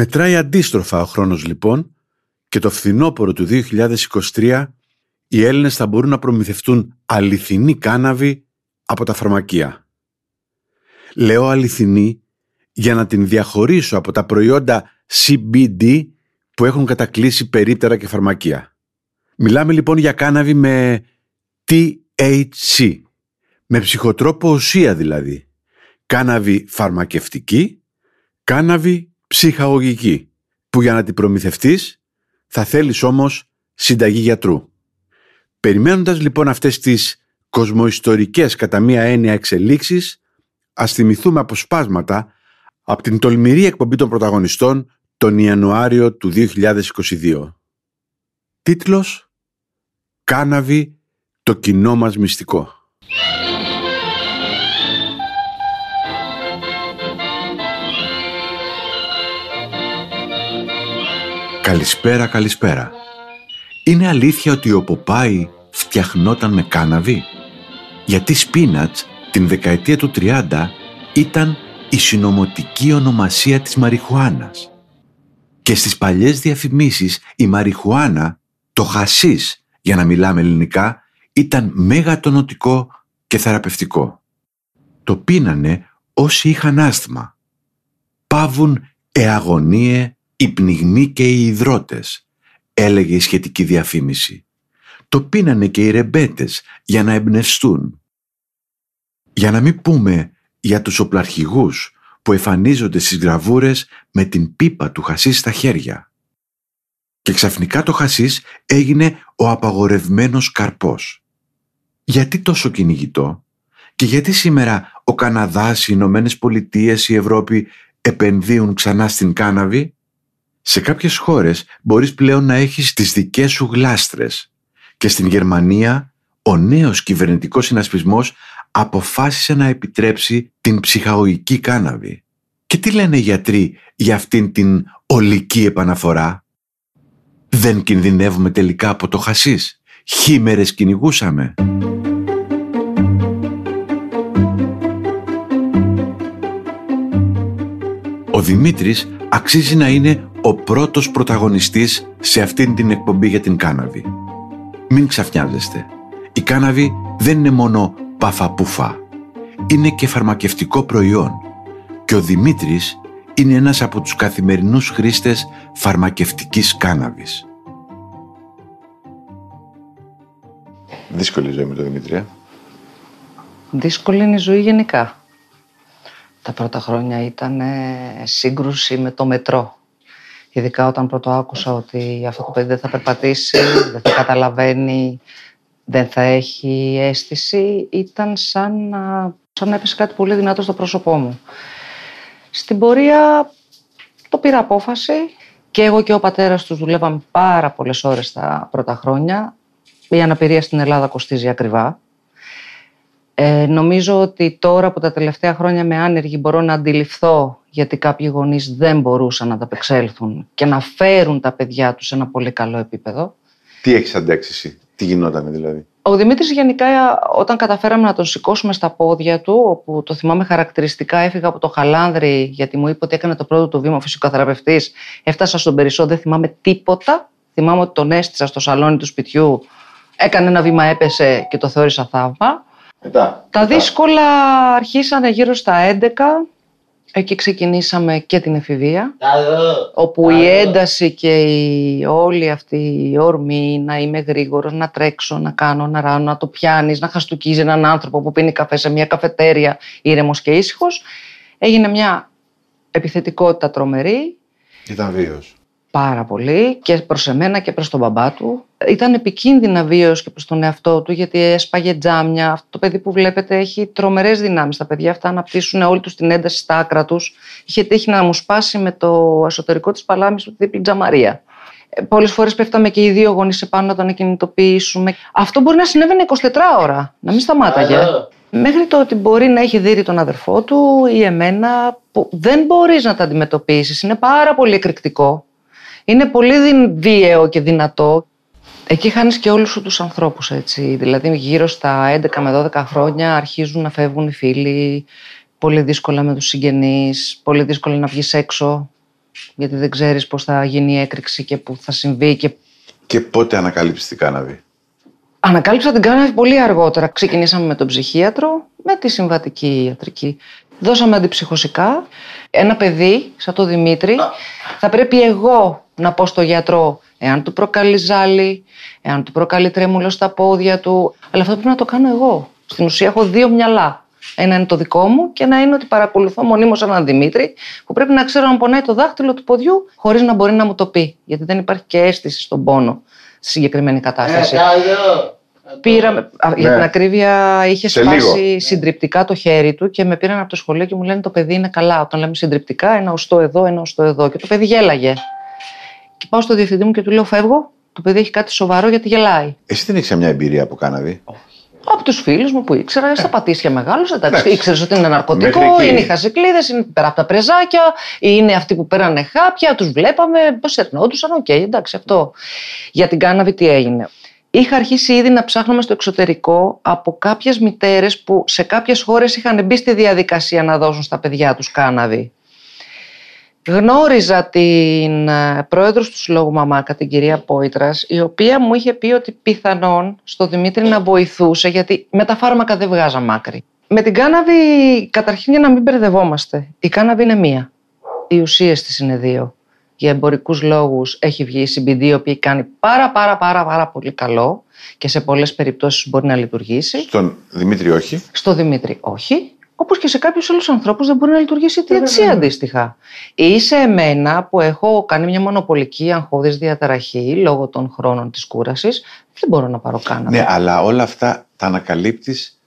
Μετράει αντίστροφα ο χρόνος λοιπόν και το φθινόπωρο του 2023 οι Έλληνες θα μπορούν να προμηθευτούν αληθινή κάναβη από τα φαρμακεία. Λέω αληθινή για να την διαχωρίσω από τα προϊόντα CBD που έχουν κατακλείσει περίπτερα και φαρμακεία. Μιλάμε λοιπόν για κάναβη με THC, με ψυχοτρόπο ουσία δηλαδή. Κάναβη φαρμακευτική, κάναβη ψυχαγωγική, που για να την προμηθευτείς θα θέλεις όμως συνταγή γιατρού. Περιμένοντας λοιπόν αυτές τις κοσμοϊστορικές κατά μία έννοια εξελίξεις, ας θυμηθούμε αποσπάσματα από την τολμηρή εκπομπή των πρωταγωνιστών τον Ιανουάριο του 2022. Τίτλος «Κάναβι το κοινό μας μυστικό». Καλησπέρα, καλησπέρα. Είναι αλήθεια ότι ο Ποπάι φτιαχνόταν με κάναβη. Γιατί σπίνατς την δεκαετία του 30 ήταν η συνομωτική ονομασία της μαριχουάνας. Και στις παλιές διαφημίσεις η μαριχουάνα, το χασίς για να μιλάμε ελληνικά, ήταν μεγατονοτικό και θεραπευτικό. Το πίνανε όσοι είχαν άσθμα. Πάβουν εαγωνίε «Οι πνιγμοί και οι υδρότες», έλεγε η σχετική διαφήμιση. Το πίνανε και οι ρεμπέτες για να εμπνευστούν. Για να μην πούμε για τους οπλαρχηγούς που εμφανίζονται στις γραβούρες με την πίπα του χασίς στα χέρια. Και ξαφνικά το χασίς έγινε ο απαγορευμένος καρπός. Γιατί τόσο κυνηγητό και γιατί σήμερα ο Καναδάς, οι Ηνωμένες Πολιτείες, η Ευρώπη επενδύουν ξανά στην κάναβη; Σε κάποιες χώρες μπορείς πλέον να έχεις τις δικές σου γλάστρες και στην Γερμανία ο νέος κυβερνητικός συνασπισμός αποφάσισε να επιτρέψει την ψυχαγωγική κάναβη. Και τι λένε οι γιατροί για αυτήν την ολική επαναφορά; Δεν κινδυνεύουμε τελικά από το χασίς. Χήμερες κυνηγούσαμε. Ο Δημήτρης αξίζει να είναι ο πρώτος πρωταγωνιστής σε αυτήν την εκπομπή για την κάναβη. Μην ξαφνιάζεστε. Η κάναβη δεν είναι μόνο παφαπούφα. Είναι και φαρμακευτικό προϊόν. Και ο Δημήτρης είναι ένας από τους καθημερινούς χρήστες φαρμακευτικής κάναβης. Δύσκολη ζωή με τον Δημήτρη, Δύσκολη είναι η ζωή γενικά. Τα πρώτα χρόνια ήταν σύγκρουση με το μετρό. Ειδικά όταν πρώτο άκουσα ότι αυτό το παιδί δεν θα περπατήσει, δεν θα καταλαβαίνει, δεν θα έχει αίσθηση, ήταν σαν να, σαν να έπεσε κάτι πολύ δυνατό στο πρόσωπό μου. Στην πορεία το πήρα απόφαση και εγώ και ο πατέρας τους δουλεύαμε πάρα πολλές ώρες τα πρώτα χρόνια. Η αναπηρία στην Ελλάδα κοστίζει ακριβά. Ε, νομίζω ότι τώρα που τα τελευταία χρόνια με άνεργη μπορώ να αντιληφθώ γιατί κάποιοι γονείς δεν μπορούσαν να ανταπεξέλθουν και να φέρουν τα παιδιά τους σε ένα πολύ καλό επίπεδο. Τι έχεις αντέξει εσύ, τι γινόταν δηλαδή; Ο Δημήτρης γενικά όταν καταφέραμε να τον σηκώσουμε στα πόδια του, όπου το θυμάμαι χαρακτηριστικά έφυγα από το χαλάνδρι γιατί μου είπε ότι έκανε το πρώτο του βήμα φυσικοθεραπευτής, έφτασα στον Περισσό, δεν θυμάμαι τίποτα. Θυμάμαι ότι τον έστησα στο σαλόνι του σπιτιού, έκανε ένα βήμα, έπεσε και το θεώρησα θαύμα. Μετά. Τα δύσκολα αρχίσανε γύρω στα 11. Εκεί ξεκινήσαμε και την εφηβεία, όπου η ένταση και η, όλη αυτή η όρμη να είμαι γρήγορος, να τρέξω, να κάνω, να ράνω, να το πιάνεις, να χαστούκίζει έναν άνθρωπο που πίνει καφέ σε μια καφετέρια ήρεμος και ήσυχος, έγινε μια επιθετικότητα τρομερή Ήταν βίος. Πάρα πολύ και προς εμένα και προς τον μπαμπά του. Ήταν επικίνδυνα βίαιος και προς τον εαυτό του γιατί έσπαγε τζάμια. Αυτό το παιδί που βλέπετε έχει τρομερές δυνάμεις. Τα παιδιά αυτά αναπτύσσουν όλη τους την ένταση στα άκρα τους. Είχε τύχει να μου σπάσει με το εσωτερικό της παλάμης του τη δίπλη τζαμαρία. Ε, Πολλές φορές πέφταμε και οι δύο γονείς επάνω να τον εκκινητοποιήσουμε. Αυτό μπορεί να συνέβαινε 24 ώρα, να μην σταμάταγε. Μέχρι το ότι μπορεί να έχει δει τον αδερφό του ή εμένα που δεν μπορείς να τα αντιμετωπίσεις. Είναι πάρα πολύ εκρηκτικό. Είναι πολύ δυν- βίαιο και δυνατό. Εκεί χάνεις και όλους σου τους ανθρώπους έτσι. Δηλαδή γύρω στα 11 με 12 χρόνια αρχίζουν να φεύγουν οι φίλοι. Πολύ δύσκολα με τους συγγενείς. Πολύ δύσκολα να βγεις έξω. Γιατί δεν ξέρεις πώς θα γίνει η έκρηξη και που θα συμβεί και Και πότε ανακαλύψεις την κάναβη; Ανακάλυψα την κάναβη πολύ αργότερα. Ξεκινήσαμε με τον ψυχίατρο, με τη συμβατική ιατρική. Δώσαμε αντιψυχωσικά. Ένα παιδί, σαν το Δημήτρη, θα πρέπει εγώ να πω στο γιατρό εάν του προκαλεί ζάλι, εάν του προκαλεί τρέμουλο στα πόδια του. Αλλά αυτό πρέπει να το κάνω εγώ. Στην ουσία έχω δύο μυαλά. Ένα είναι το δικό μου και ένα είναι ότι παρακολουθώ μονίμως έναν Δημήτρη που πρέπει να ξέρω αν πονάει το δάχτυλο του ποδιού χωρίς να μπορεί να μου το πει. Γιατί δεν υπάρχει και αίσθηση στον πόνο στη συγκεκριμένη κατάσταση. Πήραμε, α, για Ναι. την ακρίβεια είχε Σε σπάσει λίγο. συντριπτικά το χέρι του και με πήραν από το σχολείο και μου λένε το παιδί είναι καλά. Όταν λέμε συντριπτικά, ένα οστό εδώ, ένα οστό εδώ. Και το παιδί γέλαγε. Και πάω στο διευθυντή μου και του λέω: Φεύγω. Το παιδί έχει κάτι σοβαρό γιατί γελάει. Εσύ δεν έχεις μια εμπειρία από κάνναβη; Από τους φίλους μου που ήξερα, στα Πατήσια μεγάλωσα, εντάξει, ήξερες ότι είναι ναρκωτικό, Μέχρι εκεί. είναι οι χασικλήδες, είναι πέρα από τα πρεζάκια, είναι αυτοί που παίρνανε χάπια, τους βλέπαμε, πώς ερνόντουσαν, οκ, εντάξει, αυτό. Για την κάνναβη τι έγινε. Είχα αρχίσει ήδη να ψάχνουμε στο εξωτερικό από κάποιες μητέρες που σε κάποιες χώρες είχαν μπει στη διαδικασία να δώσουν στα παιδιά τους κάνναβη. Γνώριζα την ε, πρόεδρος του Συλλόγου Μαμάκα, την κυρία Πόητρας, η οποία μου είχε πει ότι πιθανόν στο Δημήτρη να βοηθούσε, γιατί με τα φάρμακα δεν βγάζα άκρη. Με την κάνναβη, καταρχήν για να μην μπερδευόμαστε, η κάναβη είναι μία. Οι ουσίες της είναι δύο. Για εμπορικούς λόγους έχει βγει η CBD, η οποία κάνει πάρα πάρα πάρα πάρα πολύ καλό και σε πολλές περιπτώσεις μπορεί να λειτουργήσει. Στον Δημήτρη όχι. Στο Δημήτρη όχι. Όπως και σε κάποιους άλλους ανθρώπους δεν μπορεί να λειτουργήσει η THC αντίστοιχα. Ή σε εμένα που έχω κάνει μια μονοπολική αγχώδης διαταραχή λόγω των χρόνων της κούρασης, δεν μπορώ να πάρω κάναβη. Ναι, αλλά όλα αυτά τα ανακαλύπτεις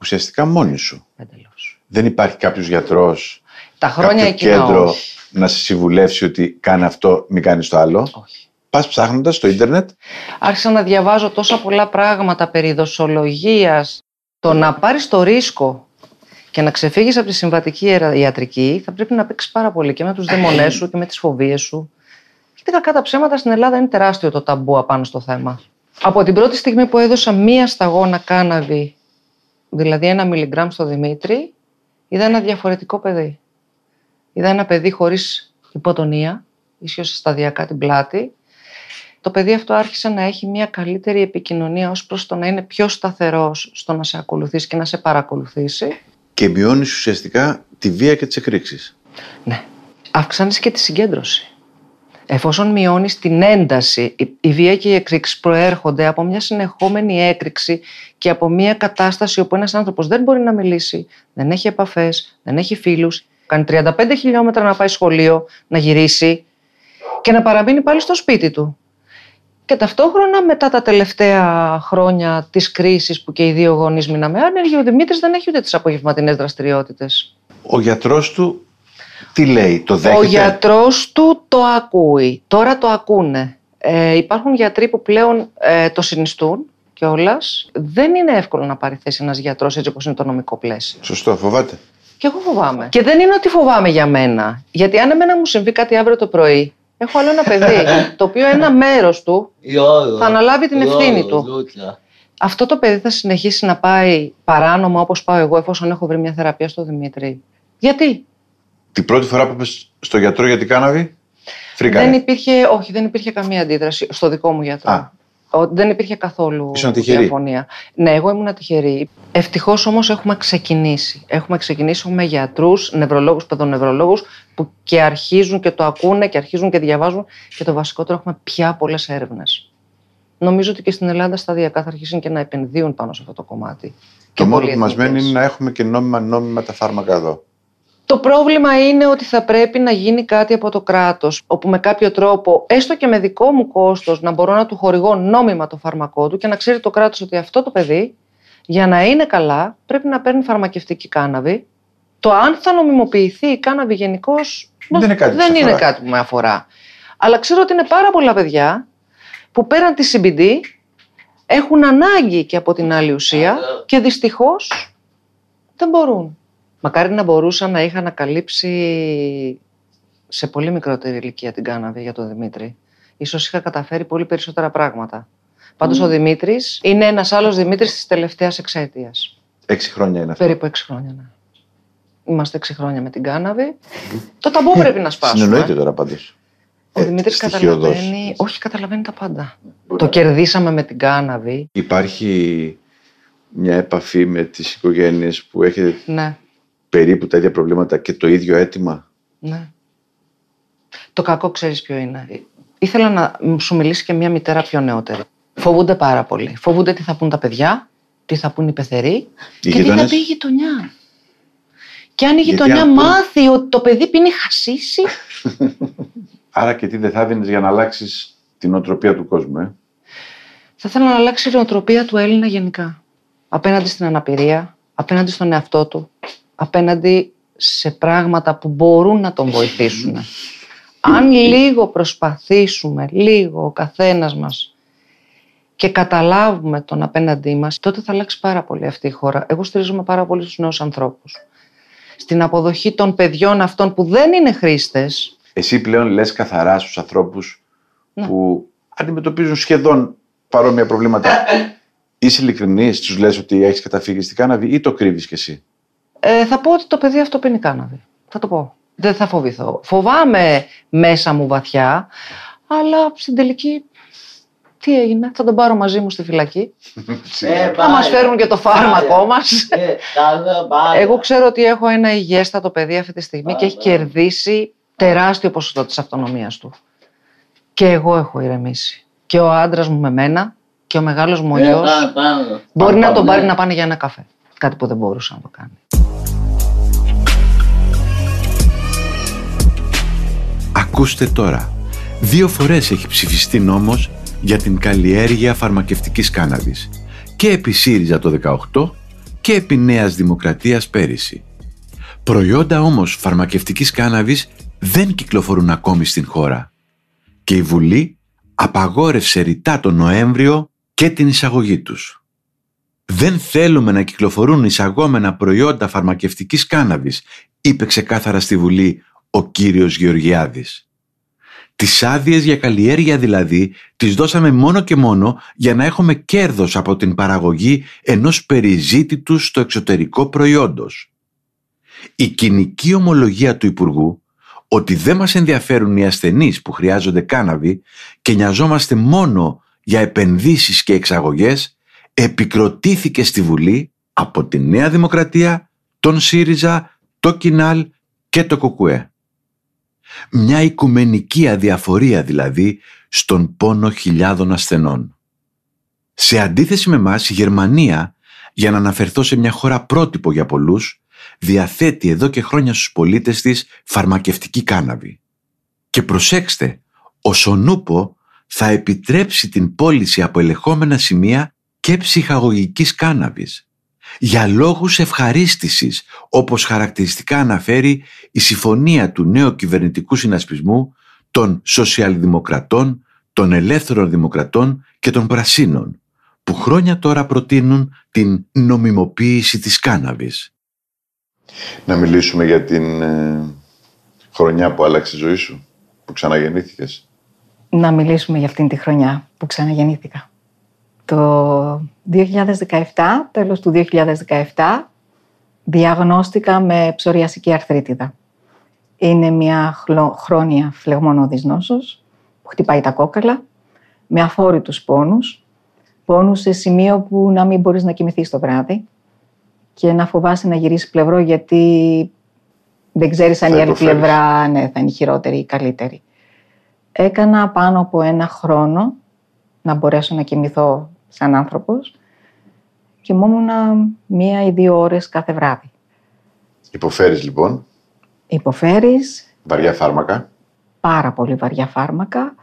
ουσιαστικά μόνη σου. Εντελώς. Δεν υπάρχει κάποιος γιατρός, Τα χρόνια κάποιο εκείνα κέντρο όχι. να σε συμβουλεύσει ότι κάνει αυτό, μην κάνεις το άλλο. όχι. Πας ψάχνοντας στο ίντερνετ. Άρχισα να διαβάζω τόσα πολλά πράγματα περί δοσολογίας. Το να πάρεις το ρίσκο και να ξεφύγεις από τη συμβατική ιερα- ιατρική θα πρέπει να παίξεις πάρα πολύ και με τους δαιμονές σου και με τις φοβίες σου. Γιατί κακά τα ψέματα στην Ελλάδα είναι τεράστιο το ταμπού απάνω στο θέμα. Από την πρώτη στιγμή που έδωσα μία σταγόνα κάναβη, δηλαδή ένα μιλιγκράμμ στο Δημήτρη, είδα ένα διαφορετικό παιδί. Είδα ένα παιδί χωρίς υποτονία, ίσως σταδιακά την πλάτη, το παιδί αυτό άρχισε να έχει μια καλύτερη επικοινωνία ως προς το να είναι πιο σταθερός στο να σε ακολουθήσει και να σε παρακολουθήσει. Και μειώνεις ουσιαστικά τη βία και τις εκρήξεις. Ναι. Αυξάνεις και τη συγκέντρωση. Εφόσον μειώνεις την ένταση, η- η βία και οι εκρήξεις προέρχονται από μια συνεχόμενη έκρηξη και από μια κατάσταση όπου ένας άνθρωπος δεν μπορεί να μιλήσει, δεν έχει επαφές, δεν έχει φίλους, κάνει 35 χιλιόμετρα να πάει σχολείο, να γυρίσει και να παραμείνει πάλι στο σπίτι του. Και ταυτόχρονα μετά τα τελευταία χρόνια της κρίσης που και οι δύο γονείς μείναμε άνεργοι, ο Δημήτρης δεν έχει ούτε τις απογευματινές δραστηριότητες. Ο γιατρός του τι λέει, το δέχεται; Ο γιατρός του το ακούει. Τώρα το ακούνε. Ε, υπάρχουν γιατροί που πλέον ε, το συνιστούν κιόλας. Δεν είναι εύκολο να πάρει θέση ένας γιατρός έτσι όπως είναι το νομικό πλαίσιο. Σωστό, φοβάται. Και εγώ φοβάμαι. Και δεν είναι ότι φοβάμαι για μένα. Γιατί αν εμένα μου συμβεί κάτι αύριο το πρωί, έχω άλλο ένα παιδί, το οποίο ένα μέρος του θα αναλάβει την ευθύνη του. Αυτό το παιδί θα συνεχίσει να πάει παράνομα όπως πάω εγώ εφόσον έχω βρει μια θεραπεία στο Δημήτρη. Γιατί; Την πρώτη φορά που είπες στο γιατρό για την κάναβη, φρίκανε. δεν υπήρχε, όχι, δεν υπήρχε καμία αντίδραση στο δικό μου γιατρό. Α. δεν υπήρχε καθόλου Ήσουν τυχερή. διαφωνία. Ναι, εγώ ήμουν τυχερή. Ευτυχώς όμως έχουμε ξεκινήσει. Έχουμε ξεκινήσει με γιατρούς, νευρολόγους, παιδονευρολόγους που και αρχίζουν και το ακούνε και αρχίζουν και διαβάζουν. Και το βασικότερο έχουμε πια πολλές έρευνες. Νομίζω ότι και στην Ελλάδα σταδιακά θα αρχίσουν και να επενδύουν πάνω σε αυτό το κομμάτι. Το Και μόνο που μας πολυεθνικές. μένει είναι να έχουμε και νόμιμα νόμιμα τα φάρμακα εδώ. Το πρόβλημα είναι ότι θα πρέπει να γίνει κάτι από το κράτος, όπου με κάποιο τρόπο, έστω και με δικό μου κόστος, να μπορώ να του χορηγώ νόμιμα το φάρμακό του και να ξέρει το κράτος ότι αυτό το παιδί, για να είναι καλά, πρέπει να παίρνει φαρμακευτική κάναβη. Το αν θα νομιμοποιηθεί η κάναβη γενικώς Δεν είναι κάτι που δεν σε είναι αφορά. κάτι που με αφορά. Αλλά ξέρω ότι είναι πάρα πολλά παιδιά που πέραν της CBD έχουν ανάγκη και από την άλλη ουσία και δυστυχώς δεν μπορούν. Μακάρι να μπορούσα να είχα ανακαλύψει σε πολύ μικρότερη ηλικία την κάναβη για τον Δημήτρη. Ίσως είχα καταφέρει πολύ περισσότερα πράγματα. Πάντως ο Δημήτρης είναι ένας άλλος Δημήτρης της τελευταίας εξαετίας. Έξι χρόνια είναι αυτό. Περίπου έξι χρόνια, ναι. Είμαστε έξι χρόνια με την κάναβη. Το ταμπού πρέπει να σπάσουμε. Συνεννοείται τώρα πάντως. Ο Ε, Δημήτρης στοιχειοδός. καταλαβαίνει, όχι καταλαβαίνει τα πάντα. Το κερδίσαμε με την κάναβη. Υπάρχει μια επαφή με τις οικογένειες που έχετε Ναι, περίπου τα ίδια προβλήματα και το ίδιο αίτημα; ναι. Το κακό ξέρεις ποιο είναι. Ήθελα να σου μιλήσει και μια μητέρα πιο νεότερη. Φοβούνται πάρα πολύ. Φοβούνται τι θα πούν τα παιδιά, τι θα πούν οι πεθεροί Οι και τι θα γείτονες; πει η γειτονιά. Και αν η Γιατί γειτονιά αν πούν- μάθει ότι το παιδί πίνει χασίσι, Άρα και τι δεν θα δίνεις για να αλλάξεις την οτροπία του κόσμου, ε; θα ήθελα να αλλάξει η νοοτροπία του Έλληνα γενικά. Απέναντι στην αναπηρία, απέναντι στον εαυτό του, απέναντι σε πράγματα που μπορούν να τον βοηθήσουν. Αν λίγο προσπαθήσουμε, λίγο ο καθένας μας και καταλάβουμε τον απέναντί μας, τότε θα αλλάξει πάρα πολύ αυτή η χώρα. Εγώ στηρίζομαι πάρα πολύ στους νέους ανθρώπους. Στην αποδοχή των παιδιών αυτών που δεν είναι χρήστες, Εσύ πλέον λες καθαρά στους ανθρώπους Ναι. που αντιμετωπίζουν σχεδόν παρόμοια προβλήματα. Είσαι ειλικρινής, τους λες ότι έχεις καταφύγει στην κάναβη ή το κρύβεις κι εσύ; Ε, θα πω ότι το παιδί αυτό πίνει κάναβη. Θα το πω. Δεν θα φοβηθώ. Φοβάμαι μέσα μου βαθιά, αλλά στην τελική τι έγινε, θα τον πάρω μαζί μου στη φυλακή. Ε, Θα μας φέρουν και το φάρμακό μας. Ε, καλά, πάρα. Εγώ ξέρω ότι έχω ένα υγιέστατο παιδί αυτή τη στιγμή και έχει Πάρα. κερδίσει τεράστιο ποσοστό της αυτονομίας του. Και εγώ έχω ηρεμήσει. Και ο άντρας μου με μένα και ο μεγάλος μου ο Ε, γιος πάμε, πάμε. μπορεί να Πάμε, τον ναι. πάρει να πάνε για ένα καφέ. Κάτι που δεν μπορούσε να το κάνει. Ακούστε τώρα. Δύο φορές έχει ψηφιστεί νόμος για την καλλιέργεια φαρμακευτικής κάναβης. Και επί ΣΥΡΙΖΑ το 18 και επί Νέας Δημοκρατίας πέρυσι. Προϊόντα όμως φαρμακευτικής κάναβης δεν κυκλοφορούν ακόμη στην χώρα. Και η Βουλή απαγόρευσε ρητά τον Νοέμβριο και την εισαγωγή τους. Δεν θέλουμε να κυκλοφορούν εισαγόμενα προϊόντα φαρμακευτικής κάναβης, είπε ξεκάθαρα στη Βουλή ο κύριος Γεωργιάδης. Τις άδειες για καλλιέργεια δηλαδή τις δώσαμε μόνο και μόνο για να έχουμε κέρδος από την παραγωγή ενός περιζήτητου στο εξωτερικό προϊόντος. Η κοινική ομολογία του Υπουργού ότι δεν μας ενδιαφέρουν οι ασθενείς που χρειάζονται κάναβη και νοιαζόμαστε μόνο για επενδύσεις και εξαγωγές επικροτήθηκε στη Βουλή από τη Νέα Δημοκρατία, τον ΣΥΡΙΖΑ, το ΚΙΝΑΛ και το ΚΟΚΟΕ. Μια οικουμενική αδιαφορία δηλαδή στον πόνο χιλιάδων ασθενών. Σε αντίθεση με μας η Γερμανία, για να αναφερθώ σε μια χώρα πρότυπο για πολλούς, διαθέτει εδώ και χρόνια στους πολίτες της φαρμακευτική κάναβη. Και προσέξτε, ο Σονούπο θα επιτρέψει την πώληση από ελεγχόμενα σημεία και ψυχαγωγικής κάναβης. Για λόγους ευχαρίστησης, όπως χαρακτηριστικά αναφέρει η συμφωνία του νέου κυβερνητικού συνασπισμού των σοσιαλδημοκρατών, των ελεύθερων δημοκρατών και των πρασίνων, που χρόνια τώρα προτείνουν την νομιμοποίηση της κάναβης. Να μιλήσουμε για την ε, χρονιά που άλλαξε η ζωή σου, που ξαναγεννήθηκες; να μιλήσουμε για αυτήν τη χρονιά που ξαναγεννήθηκα. Το 2017, τέλος του 2017, διαγνώστηκα με ψωριασική αρθρίτιδα. Είναι μια χλω- χρόνια φλεγμονώδης νόσος που χτυπάει τα κόκαλα, με αφόρητους πόνους, πόνους σε σημείο που να μην μπορείς να κοιμηθείς το βράδυ και να φοβάσαι να γυρίσεις πλευρό γιατί δεν ξέρεις αν Θα η άλλη υποφέρεις. πλευρά ναι, θα είναι η χειρότερη ή η καλύτερη. Έκανα πάνω από ένα χρόνο να μπορέσω να κοιμηθώ σαν άνθρωπος και ήμουν μία ή δύο ώρες κάθε βράδυ. Υποφέρεις λοιπόν, Υποφέρεις, βαριά φάρμακα; πάρα πολύ βαριά φάρμακα.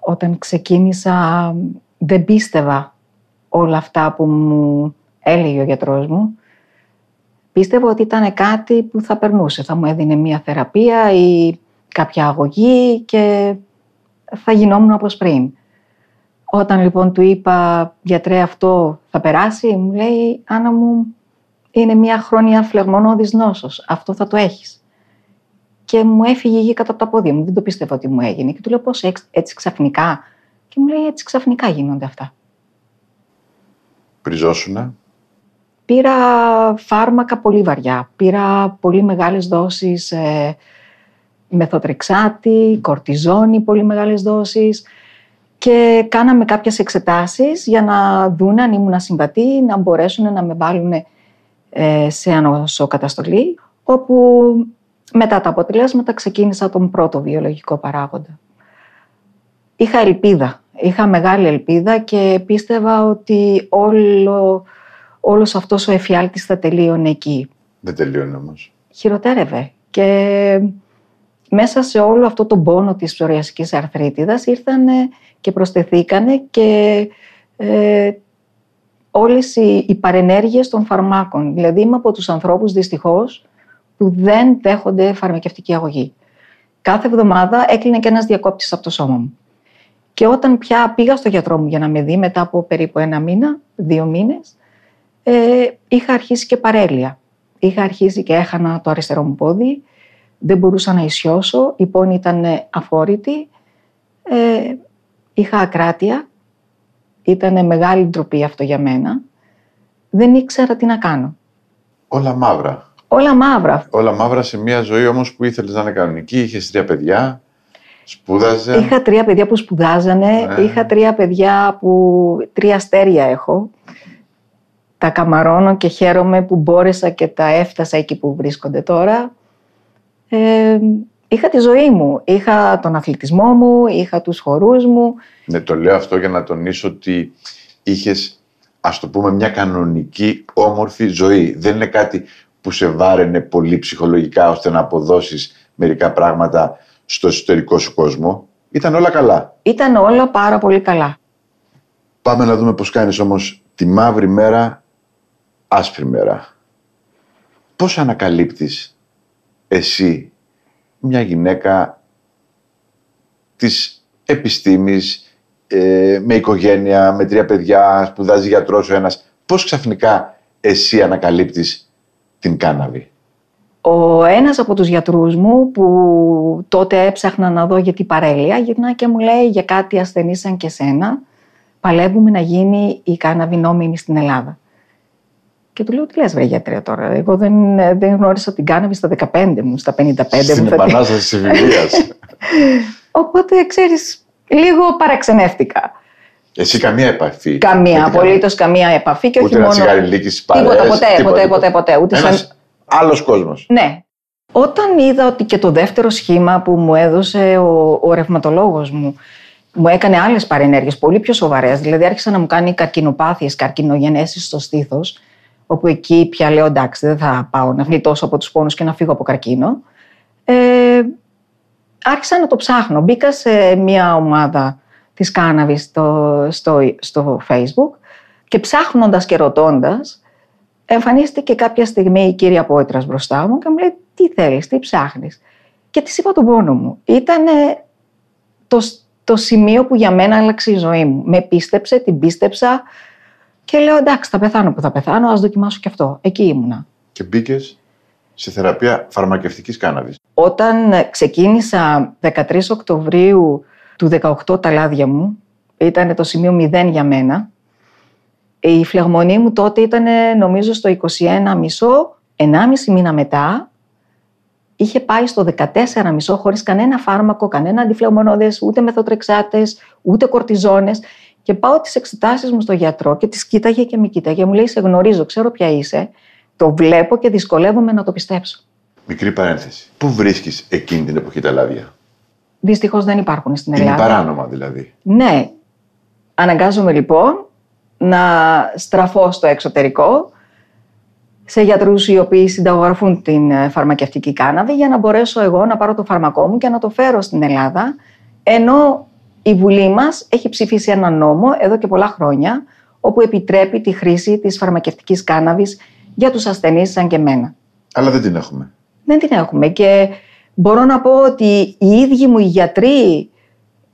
Όταν ξεκίνησα δεν πίστευα όλα αυτά που μου έλεγε ο γιατρός μου. Πίστευα ότι ήταν κάτι που θα περνούσε. Θα μου έδινε μία θεραπεία ή κάποια αγωγή και θα γινόμουν όπως πριν. Όταν λοιπόν του είπα γιατρέ αυτό θα περάσει, μου λέει Άννα μου είναι μία χρόνια φλεγμονώδης νόσος. Αυτό θα το έχεις και μου έφυγε η γη κάτω από τα πόδια μου. Δεν το πίστευα ότι μου έγινε. Και του λέω πώς έτσι, έτσι ξαφνικά; Και μου λέει έτσι ξαφνικά γίνονται αυτά. Πριζώσουνα. Πήρα φάρμακα πολύ βαριά. Πήρα πολύ μεγάλες δόσεις ε, μεθοτρεξάτη, κορτιζόνη, πολύ μεγάλες δόσεις. Και κάναμε κάποιες εξετάσεις για να δουν αν ήμουν συμβατή, να μπορέσουν να με βάλουν ε, σε ανοσοκαταστολή, όπου μετά τα αποτελέσματα ξεκίνησα τον πρώτο βιολογικό παράγοντα. Είχα ελπίδα, είχα μεγάλη ελπίδα και πίστευα ότι όλο, όλος αυτός ο εφιάλτης θα τελείωνε εκεί. Δεν τελειώνει όμως. Χειροτέρευε και μέσα σε όλο αυτό το πόνο της ψωριασικής αρθρίτιδας ήρθαν και προσθεθήκανε και ε, όλες οι, οι παρενέργειες των φαρμάκων. Δηλαδή είμαι από τους ανθρώπους δυστυχώς που δεν δέχονται φαρμακευτική αγωγή. Κάθε εβδομάδα έκλεινε και ένας διακόπτης από το σώμα μου. Και όταν πια πήγα στο γιατρό μου για να με δει μετά από περίπου ένα μήνα, δύο μήνες, ε, είχα αρχίσει και παρέλεια. Είχα αρχίσει και έχανα το αριστερό μου πόδι, δεν μπορούσα να ισιώσω, η πόνη ήταν αφόρητη, ε, είχα ακράτεια, ήταν μεγάλη ντροπή αυτό για μένα. Δεν ήξερα τι να κάνω. Όλα μαύρα. Όλα μαύρα. Όλα μαύρα σε μια ζωή όμως που ήθελες να είναι κανονική. Είχες τρία παιδιά, σπούδαζε. Είχα τρία παιδιά που σπουδάζανε, Ναι. είχα τρία παιδιά που τρία αστέρια έχω. Τα καμαρώνω και χαίρομαι που μπόρεσα και τα έφτασα εκεί που βρίσκονται τώρα. Ε, είχα τη ζωή μου, είχα τον αθλητισμό μου, είχα τους χορούς μου. Ναι, το λέω αυτό για να τονίσω ότι είχες, ας το πούμε, μια κανονική όμορφη ζωή. Δεν είναι κάτι που σε βάραινε πολύ ψυχολογικά ώστε να αποδώσεις μερικά πράγματα στο εσωτερικό σου κόσμο. Ήταν όλα καλά. Ήταν όλα πάρα πολύ καλά. Πάμε να δούμε πώς κάνεις όμως τη μαύρη μέρα άσπρη μέρα. Πώς ανακαλύπτεις εσύ μια γυναίκα της επιστήμης, ε, με οικογένεια, με τρία παιδιά, σπουδάζει γιατρός ο ένας. Πώς ξαφνικά εσύ ανακαλύπτεις την κάναβη; Ο ένας από τους γιατρούς μου που τότε έψαχνα να δω γιατί παρέλεια γυρνάει και μου λέει για κάτι ασθενή σαν και σένα παλεύουμε να γίνει η κάναβη νόμιμη στην Ελλάδα. Και του λέω τι λες βρε γιατρέ τώρα, εγώ δεν, δεν γνώρισα την κάναβη στα 15 μου, στα 55 Στην μου. θα τη- επανάσταση της Βιβλίας. Οπότε ξέρεις, λίγο παραξενεύτηκα. εσύ καμία επαφή. με Καμία, την κάναβη. απολύτως καμία επαφή και Ούτε όχι ένα μόνο... τσιγάρι λύκης στις Τίποτα, παρέες, ποτέ, τίποτα, ποτέ, τίποτα. ποτέ, ποτέ, ούτε σαν- Ένας άλλος κόσμος. Ναι. Όταν είδα ότι και το δεύτερο σχήμα που μου έδωσε ο, ο ρευματολόγος μου μου έκανε άλλες παρενέργειες πολύ πιο σοβαρές, δηλαδή άρχισε να μου κάνει καρκινοπάθειες, καρκινογενέσεις στο στήθος, όπου εκεί πια λέω εντάξει δεν θα πάω να γλιτώσω από τους πόνους και να φύγω από καρκίνο. Ε, άρχισα να το ψάχνω. Μπήκα σε μια ομάδα της κάναβης στο, στο, στο facebook και ψάχνοντας και ρωτώντας εμφανίστηκε κάποια στιγμή η κυρία Πόητρας μπροστά μου και μου λέει τι θέλεις, τι ψάχνεις; Και της είπα τον πόνο μου. Ήταν το, το σημείο που για μένα άλλαξε η ζωή μου. Με πίστεψε, την πίστεψα και λέω εντάξει θα πεθάνω που θα πεθάνω, ας δοκιμάσω και αυτό. Εκεί ήμουνα. Και μπήκες σε θεραπεία φαρμακευτικής κάναβης. Όταν ξεκίνησα 13 Οκτωβρίου του 18 τα λάδια μου, ήταν το σημείο 0 για μένα. Η φλεγμονή μου τότε ήταν νομίζω στο 21 μισό, 1,5 μήνα μετά είχε πάει στο 14,5 χωρίς κανένα φάρμακο, κανένα αντιφλεγμονώδες, ούτε μεθοτρεξάτες, ούτε κορτιζόνες. Και πάω τις εξετάσεις μου στο γιατρό και τις κοίταγε και με κοίταγε. Μου λέει, σε γνωρίζω, ξέρω ποια είσαι. Το βλέπω και δυσκολεύομαι να το πιστέψω. Μικρή παρένθεση. Πού βρίσκεις εκείνη την εποχή τα λάδια; Δυστυχώς δεν υπάρχουν στην Είναι Ελλάδα. παράνομα δηλαδή. Ναι. Αναγκάζομαι λοιπόν να στραφώ στο εξωτερικό σε γιατρούς οι οποίοι συνταγογραφούν την ε, φαρμακευτική κάναβη για να μπορέσω εγώ να πάρω το φαρμακό μου και να το φέρω στην Ελλάδα ενώ η Βουλή μας έχει ψηφίσει ένα νόμο εδώ και πολλά χρόνια όπου επιτρέπει τη χρήση της φαρμακευτικής κάναβης για τους ασθενείς σαν και εμένα. Αλλά δεν την έχουμε. Δεν την έχουμε και μπορώ να πω ότι οι ίδιοι μου οι γιατροί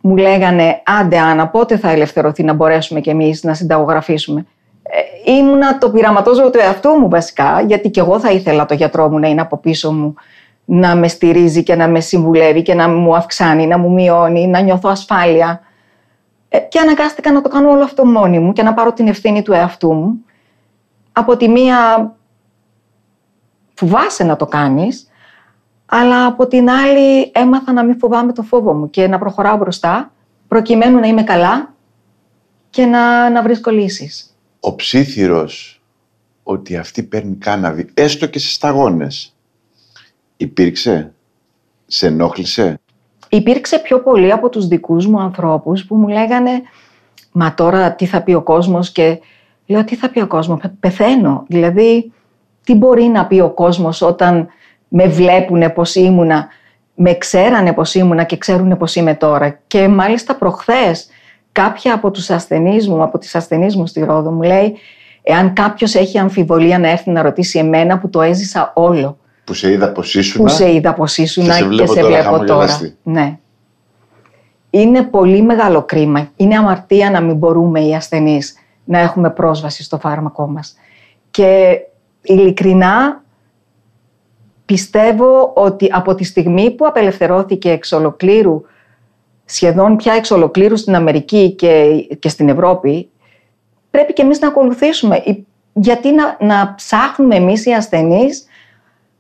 μου λέγανε άντε Άννα πότε θα ελευθερωθεί να μπορέσουμε κι εμείς να συνταγογραφήσουμε; Ε, ήμουνα το πειραματόζωο του εαυτού μου βασικά γιατί και εγώ θα ήθελα το γιατρό μου να είναι από πίσω μου να με στηρίζει και να με συμβουλεύει και να μου αυξάνει, να μου μειώνει, να νιώθω ασφάλεια. Ε, και αναγκάστηκα να το κάνω όλο αυτό μόνη μου και να πάρω την ευθύνη του εαυτού μου. Από τη μία φοβάσαι να το κάνεις, αλλά από την άλλη έμαθα να μην φοβάμαι το φόβο μου και να προχωράω μπροστά, προκειμένου να είμαι καλά και να, να βρίσκω λύσεις. Ο ψήθυρος ότι αυτή παίρνει κάναβη, έστω και σε σταγόνες, υπήρξε, σε ενόχλησε; Υπήρξε πιο πολύ από τους δικούς μου ανθρώπους που μου λέγανε «Μα τώρα τι θα πει ο κόσμος» και λέω «Τι θα πει ο κόσμος, Πε- πεθαίνω». Δηλαδή, τι μπορεί να πει ο κόσμος όταν με βλέπουνε πως ήμουνα, με ξέρανε πως ήμουνα και ξέρουν πως είμαι τώρα. Και μάλιστα προχθές κάποια από τους ασθενείς μου, από τις ασθενείς μου στη Ρόδο μου λέει «Εάν κάποιος έχει αμφιβολία να έρθει να ρωτήσει εμένα που το έζησα όλο» Που σε είδα πως ήσουν. που σε είδα πως ήσουν και σε και βλέπω σε τώρα βλέπω τώρα. χαμογελαστή. Ναι. Είναι πολύ μεγάλο κρίμα. Είναι αμαρτία να μην μπορούμε οι ασθενείς να έχουμε πρόσβαση στο φάρμακό μας. Και ειλικρινά πιστεύω ότι από τη στιγμή που απελευθερώθηκε εξ ολοκλήρου, σχεδόν πια εξ ολοκλήρου στην Αμερική και, και στην Ευρώπη, πρέπει και εμείς να ακολουθήσουμε. Η- Γιατί να, να ψάχνουμε εμείς οι ασθενείς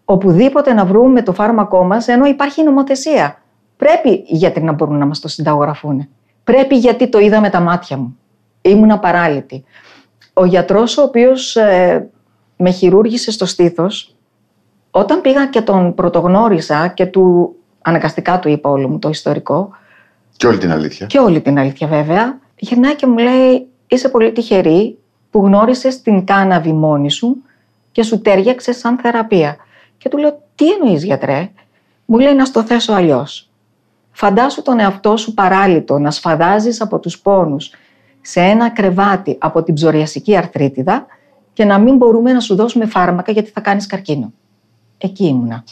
οπουδήποτε να βρούμε το φάρμακό μας, ενώ υπάρχει νομοθεσία. Πρέπει οι γιατροί να μπορούν να μας το συνταγογραφούν. Πρέπει γιατί το είδα με τα μάτια μου. Ήμουν απαράληπτη. Ο γιατρός ο οποίος ε, με χειρούργησε στο στήθος, όταν πήγα και τον πρωτογνώρισα και του αναγκαστικά του είπα όλο μου το ιστορικό, Και όλη την αλήθεια. και όλη την αλήθεια βέβαια, γυρνάει και μου λέει είσαι πολύ τυχερή που γνώρισες την κάναβη μόνη σου και σου τέριαξες σαν θεραπεία. Και του λέω τι εννοείς γιατρέ, μου λέει να στο θέσω αλλιώς. Φαντάσου τον εαυτό σου παράλυτο να σφαδάζεις από τους πόνους σε ένα κρεβάτι από την ψωριασική αρθρίτιδα και να μην μπορούμε να σου δώσουμε φάρμακα γιατί θα κάνεις καρκίνο. Εκεί ήμουνα.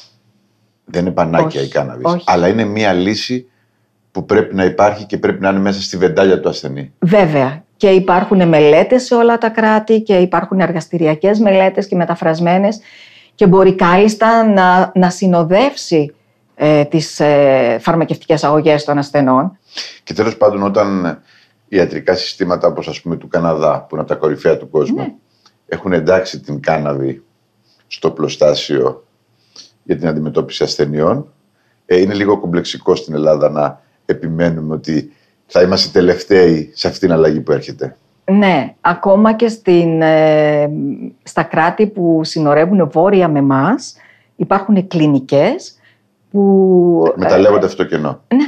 Δεν είναι πανάκια Όχι, η κάναβη. όχι. Αλλά είναι μία λύση που πρέπει να υπάρχει και πρέπει να είναι μέσα στη βεντάλια του ασθενή. Βέβαια. Και υπάρχουν μελέτες σε όλα τα κράτη και υπάρχουν εργαστηριακές μελέτες και μεταφρασμένες και μπορεί κάλλιστα να, να συνοδεύσει ε, τις ε, φαρμακευτικές αγωγές των ασθενών. Και τέλος πάντων, όταν ιατρικά συστήματα όπως ας πούμε του Καναδά, που είναι από τα κορυφαία του κόσμου, Ναι. έχουν εντάξει την κάναβη στο πλωστάσιο για την αντιμετώπιση ασθενειών, ε, είναι λίγο κομπλεξικό στην Ελλάδα να επιμένουμε ότι θα είμαστε τελευταίοι σε αυτήν την αλλαγή που έρχεται. Ναι, ακόμα και στην, ε, στα κράτη που συνορεύουν βόρεια με μας υπάρχουν κλινικές που... Μεταλλεύονται αυτό το κενό. Ναι.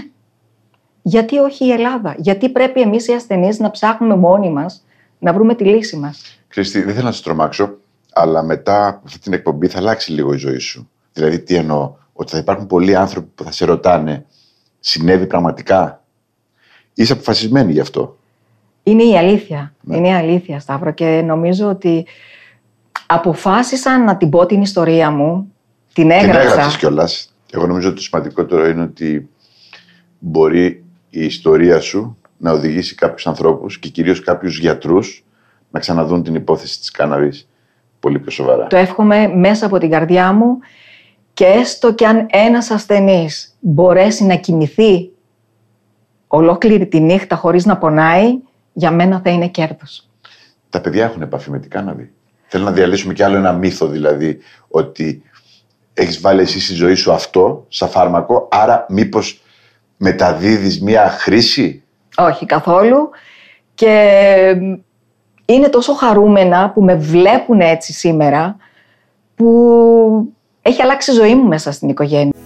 Γιατί όχι η Ελλάδα, γιατί πρέπει εμείς οι ασθενείς να ψάχνουμε μόνοι μας να βρούμε τη λύση μας; Χριστί, δεν θέλω να σε τρομάξω, αλλά μετά από αυτή την εκπομπή θα αλλάξει λίγο η ζωή σου. Δηλαδή, τι εννοώ, ότι θα υπάρχουν πολλοί άνθρωποι που θα σε ρωτάνε, συνέβη πραγματικά; Είσαι αποφασισμένη γι' αυτό; Είναι η αλήθεια. Ναι. Είναι η αλήθεια, Σταύρο. Και νομίζω ότι αποφάσισα να την πω την ιστορία μου. Την Την έγραψα. έγραψες κιόλας. Εγώ νομίζω ότι το σημαντικότερο είναι ότι μπορεί η ιστορία σου να οδηγήσει κάποιους ανθρώπους και κυρίως κάποιους γιατρούς να ξαναδούν την υπόθεση της κάναβης πολύ πιο σοβαρά. Το εύχομαι μέσα από την καρδιά μου και έστω κι αν ένας ασθενής μπορέσει να κοιμηθεί ολόκληρη τη νύχτα χωρίς να πονάει, για μένα θα είναι κέρδος. Τα παιδιά έχουν επαφή με την κάναβη. Θέλω να διαλύσουμε κι άλλο ένα μύθο, δηλαδή, ότι έχεις βάλει εσύ στη ζωή σου αυτό σαν φάρμακο, άρα μήπως μεταδίδεις μία χρήση; Όχι καθόλου. Και είναι τόσο χαρούμενα που με βλέπουν έτσι σήμερα που έχει αλλάξει η ζωή μου μέσα στην οικογένεια.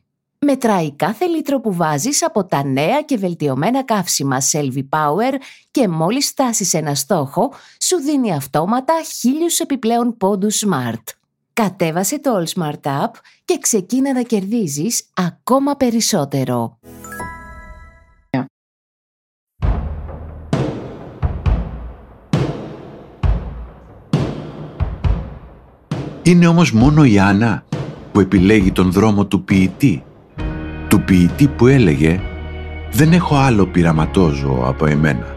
Μετράει κάθε λίτρο που βάζεις από τα νέα και βελτιωμένα καύσιμα Selvi Power και μόλις φτάσεις ένα στόχο, σου δίνει αυτόματα χίλιους επιπλέον πόντους Smart. Κατέβασε το All Smart App και ξεκίνα να κερδίζεις ακόμα περισσότερο. Είναι όμως μόνο η Άννα που επιλέγει τον δρόμο του ποιητή. Του ποιητή που έλεγε «Δεν έχω άλλο πειραματόζωο από εμένα».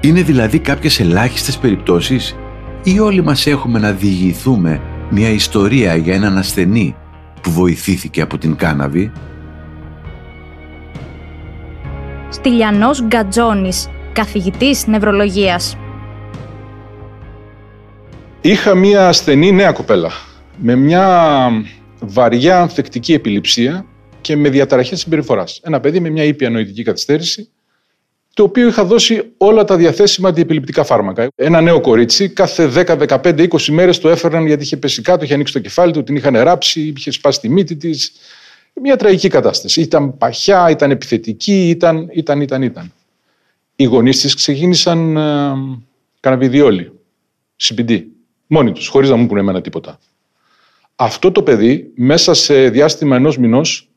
Είναι δηλαδή κάποιες ελάχιστες περιπτώσεις ή όλοι μας έχουμε να διηγηθούμε μια ιστορία για έναν ασθενή που βοηθήθηκε από την κάναβη; Στυλιανός Γκατζόνης, καθηγητής νευρολογίας. Είχα μία ασθενή νέα κοπέλα με μια βαριά ανθεκτική επιληψία και με διαταραχές συμπεριφοράς. Ένα παιδί με μια ήπια νοητική καθυστέρηση, το οποίο είχα δώσει όλα τα διαθέσιμα αντιεπιληπτικά φάρμακα. Ένα νέο κορίτσι, κάθε 10, 15, 20 μέρες το έφεραν γιατί είχε πέσει κάτω, είχε ανοίξει το κεφάλι του, την είχαν ράψει, είχε σπάσει τη μύτη της. Μια τραγική κατάσταση. Ήταν παχιά, ήταν επιθετική, ήταν, ήταν, ήταν, ήταν. Οι γονείς της ξεκίνησαν ε, καναβιδιόλοι, CBD, μόνοι τους, χωρίς να μου πούνε εμένα τίποτα. Αυτό το παιδί, μέσα σε διάστημα ενός μηνός,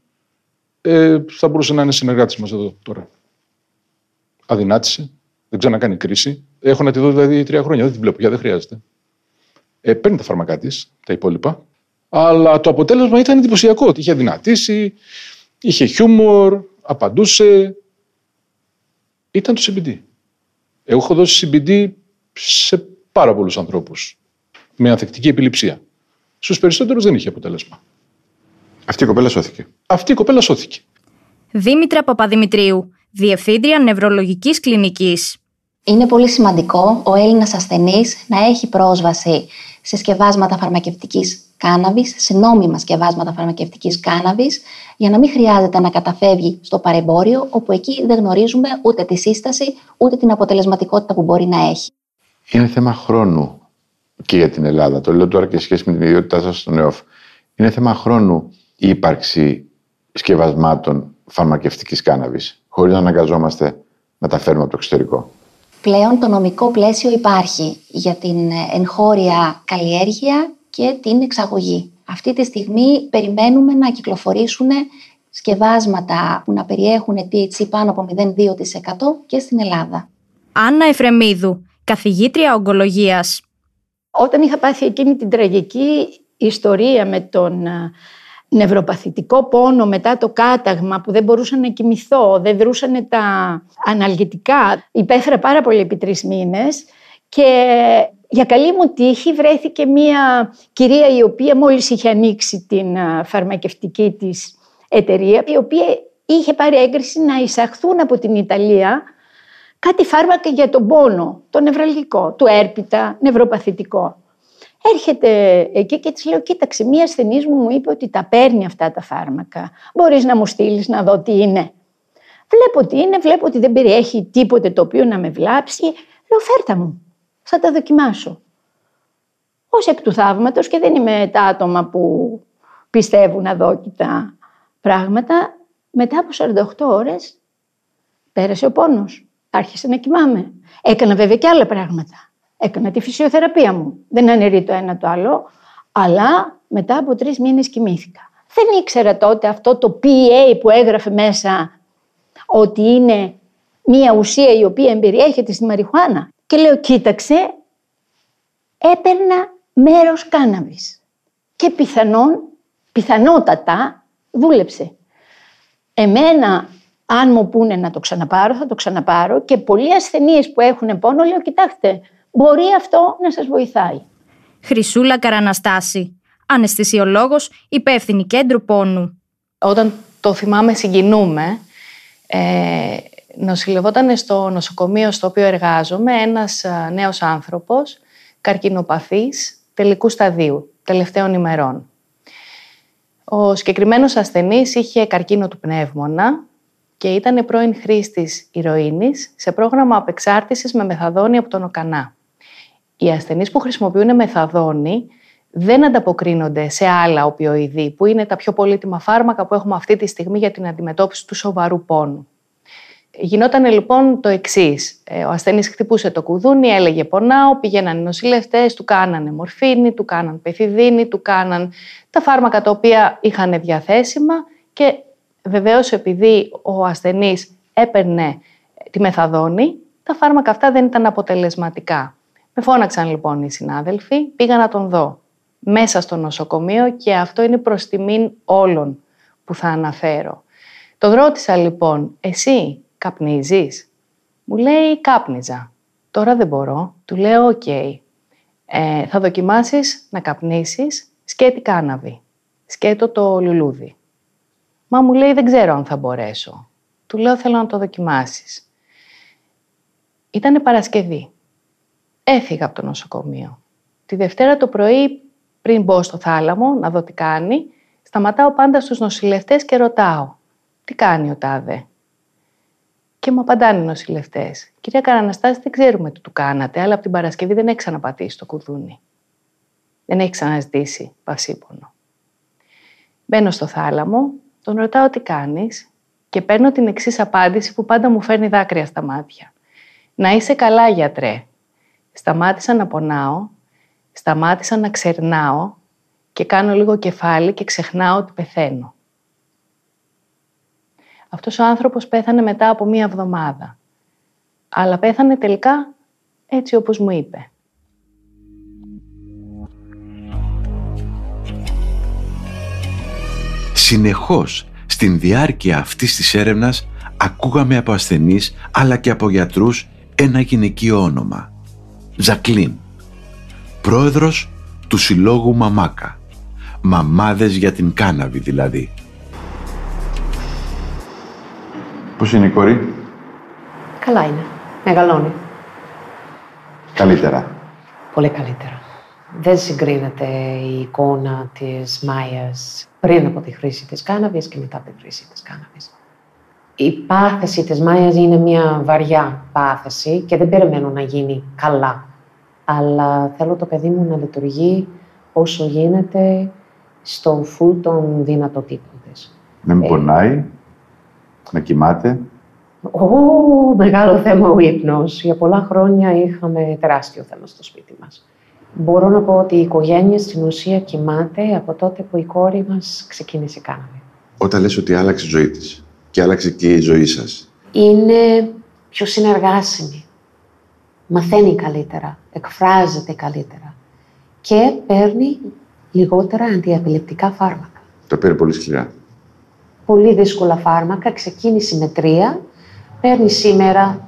ε, θα μπορούσε να είναι συνεργάτης μας εδώ τώρα. Αδυνάτησε, δεν ξανακάνει κρίση. Έχω να τη δω δηλαδή τρία χρόνια, δεν την βλέπω πια, δεν χρειάζεται. Ε, παίρνει τα φάρμακά της, τα υπόλοιπα. Αλλά το αποτέλεσμα ήταν εντυπωσιακό. Είχε αδυνατήσει, είχε χιούμορ, απαντούσε. Ήταν το CBD. Εγώ έχω δώσει CBD σε πάρα πολλούς ανθρώπους με ανθεκτική επιληψία. Στους περισσότερους δεν είχε αποτέλεσμα. Αυτή η κοπέλα σώθηκε. Αυτή η κοπέλα σώθηκε. Δήμητρα Παπαδημητρίου, Διευθύντρια Νευρολογικής Κλινικής. Είναι πολύ σημαντικό ο Έλληνας ασθενής να έχει πρόσβαση σε σκευάσματα φαρμακευτικής κάναβης, σε νόμιμα σκευάσματα φαρμακευτικής κάναβης, για να μην χρειάζεται να καταφεύγει στο παρεμπόριο, όπου εκεί δεν γνωρίζουμε ούτε τη σύσταση, ούτε την αποτελεσματικότητα που μπορεί να έχει. Είναι θέμα χρόνου και για την Ελλάδα. Το λέω τώρα και σχέση με την ιδιότητά σας στον ΕΟΦ. Είναι θέμα χρόνου η ύπαρξη σκευασμάτων φαρμακευτικής κάναβης, χωρίς να αναγκαζόμαστε να τα φέρουμε από το εξωτερικό; Πλέον το νομικό πλαίσιο υπάρχει για την εγχώρια καλλιέργεια και την εξαγωγή. Αυτή τη στιγμή περιμένουμε να κυκλοφορήσουν σκευάσματα που να περιέχουν THC πάνω από 0,2% και στην Ελλάδα. Άννα Εφρεμίδου, καθηγήτρια ογκολογίας. Όταν είχα πάθει εκείνη την τραγική ιστορία με τον νευροπαθητικό πόνο μετά το κάταγμα που δεν μπορούσα να κοιμηθώ, δεν δρούσαν τα αναλγητικά. Υπέφερα πάρα πολύ επί τρεις μήνες και για καλή μου τύχη βρέθηκε μια κυρία η οποία μόλις είχε ανοίξει την φαρμακευτική της εταιρεία η οποία είχε πάρει έγκριση να εισαχθούν από την Ιταλία κάτι φάρμακα για τον πόνο, το νευραλγικό, του έρπιτα, νευροπαθητικό. Έρχεται εκεί και της λέω: Κοίταξε, μία ασθενής μου μου είπε ότι τα παίρνει αυτά τα φάρμακα. Μπορείς να μου στείλεις να δω τι είναι. Βλέπω τι είναι, βλέπω ότι δεν περιέχει τίποτε το οποίο να με βλάψει. Λέω: Φέρτα μου, θα τα δοκιμάσω. Ω εκ του θαύματος, και δεν είμαι τα άτομα που πιστεύουν αδόκητα πράγματα, μετά από 48 ώρες πέρασε ο πόνος. Άρχισε να κοιμάμαι. Έκανα βέβαια και άλλα πράγματα. Έκανα τη φυσιοθεραπεία μου. Δεν αναιρεί το ένα το άλλο, αλλά μετά από τρεις μήνες κοιμήθηκα. Δεν ήξερα τότε αυτό το PA που έγραφε μέσα ότι είναι μία ουσία η οποία εμπεριέχεται στη μαριχουάνα. Και λέω, κοίταξε, έπαιρνα μέρος κάναβης. Και πιθανόν, πιθανότατα, δούλεψε. Εμένα Αν μου πούνε να το ξαναπάρω, θα το ξαναπάρω. Και πολλοί ασθενείς που έχουν πόνο, λέω, κοιτάξτε, μπορεί αυτό να σας βοηθάει. Χρυσούλα Καραναστάση, αναισθησιολόγος, υπεύθυνη κέντρου πόνου. Όταν το θυμάμαι συγκινούμε, ε, νοσηλευόταν στο νοσοκομείο στο οποίο εργάζομαι ένας α, νέος άνθρωπος, καρκινοπαθής, τελικού σταδίου, τελευταίων ημερών. Ο συγκεκριμένος ασθενής είχε καρκίνο του πνεύμονα και ήταν πρώην χρήστης ηρωίνης σε πρόγραμμα απεξάρτησης με μεθαδόνη από τον ΟΚΑΝΑ. Οι ασθενείς που χρησιμοποιούν μεθαδόνη δεν ανταποκρίνονται σε άλλα οπιοειδή, που είναι τα πιο πολύτιμα φάρμακα που έχουμε αυτή τη στιγμή για την αντιμετώπιση του σοβαρού πόνου. Γινόταν λοιπόν το εξής. Ο ασθενής χτυπούσε το κουδούνι, έλεγε πονάω, πήγαιναν οι νοσηλευτές, του κάνανε μορφίνη, του κάναν πεθυδίνη, του κάναν τα φάρμακα τα οποία είχαν διαθέσιμα και βεβαίως επειδή ο ασθενής έπαιρνε τη μεθαδόνη, τα φάρμακα αυτά δεν ήταν αποτελεσματικά. Με φώναξαν λοιπόν οι συνάδελφοι, πήγα να τον δω μέσα στο νοσοκομείο και αυτό είναι προς τιμήν όλων που θα αναφέρω. Το ρώτησα λοιπόν, εσύ καπνίζεις; Μου λέει κάπνιζα. Τώρα δεν μπορώ. Του λέω οκ. Ε, θα δοκιμάσεις να καπνίσεις σκέτη κάναβη. Σκέτο το λουλούδι. Μα μου λέει δεν ξέρω αν θα μπορέσω. Του λέω θέλω να το δοκιμάσεις. Ήτανε Παρασκευή. Έφυγα από το νοσοκομείο. Τη Δευτέρα το πρωί πριν μπω στο θάλαμο να δω τι κάνει, σταματάω πάντα στους νοσηλευτές και ρωτάω «Τι κάνει ο Τάδε» Και μου απαντάνε οι νοσηλευτές. Κυρία Καραναστάση, δεν ξέρουμε τι του κάνατε, αλλά από την Παρασκευή δεν έχει ξαναπατήσει το κουδούνι. Δεν έχει ξαναζητήσει πασίπονο. Μπαίνω στο θάλαμο, τον ρωτάω τι κάνεις; Και παίρνω την εξής απάντηση που πάντα μου φέρνει δάκρυα στα μάτια. Να είσαι καλά, γιατρέ. Σταμάτησα να πονάω, σταμάτησα να ξερνάω και κάνω λίγο κεφάλι και ξεχνάω ότι πεθαίνω. Αυτός ο άνθρωπος πέθανε μετά από μία εβδομάδα. Αλλά πέθανε τελικά έτσι όπως μου είπε. Συνεχώς, στην διάρκεια αυτής της έρευνας, ακούγαμε από ασθενείς αλλά και από γιατρούς ένα γυναικείο όνομα. Ζακλίν. Πρόεδρος του Συλλόγου Μαμάκα. Μαμάδες για την κάναβη δηλαδή. Πώς είναι η κόρη; Καλά είναι. Μεγαλώνει. Καλύτερα. Πολύ καλύτερα. Δεν συγκρίνεται η εικόνα της Μάιας πριν από τη χρήση της κάναβης και μετά από τη χρήση της κάναβης. Η πάθηση της Μάιας είναι μια βαριά πάθηση και δεν περιμένω να γίνει καλά. Αλλά θέλω το παιδί μου να λειτουργεί όσο γίνεται στο φουλ των δυνατοτήτων της. Δεν πονάει να κοιμάται. Ω, μεγάλο θέμα ο ύπνος. Για πολλά χρόνια είχαμε τεράστιο θέμα στο σπίτι μας. Μπορώ να πω ότι η οικογένεια στην ουσία κοιμάται από τότε που η κόρη μας ξεκίνησε κάναμε. Όταν λες ότι άλλαξε η ζωή της και άλλαξε και η ζωή σας. Είναι πιο συνεργάσιμη. Μαθαίνει καλύτερα, εκφράζεται καλύτερα και παίρνει λιγότερα αντιαπηλεπτικά φάρμακα. Το πήρε πολύ σκληρά πολύ δύσκολα φάρμακα, ξεκίνησε με τρία, παίρνει σήμερα,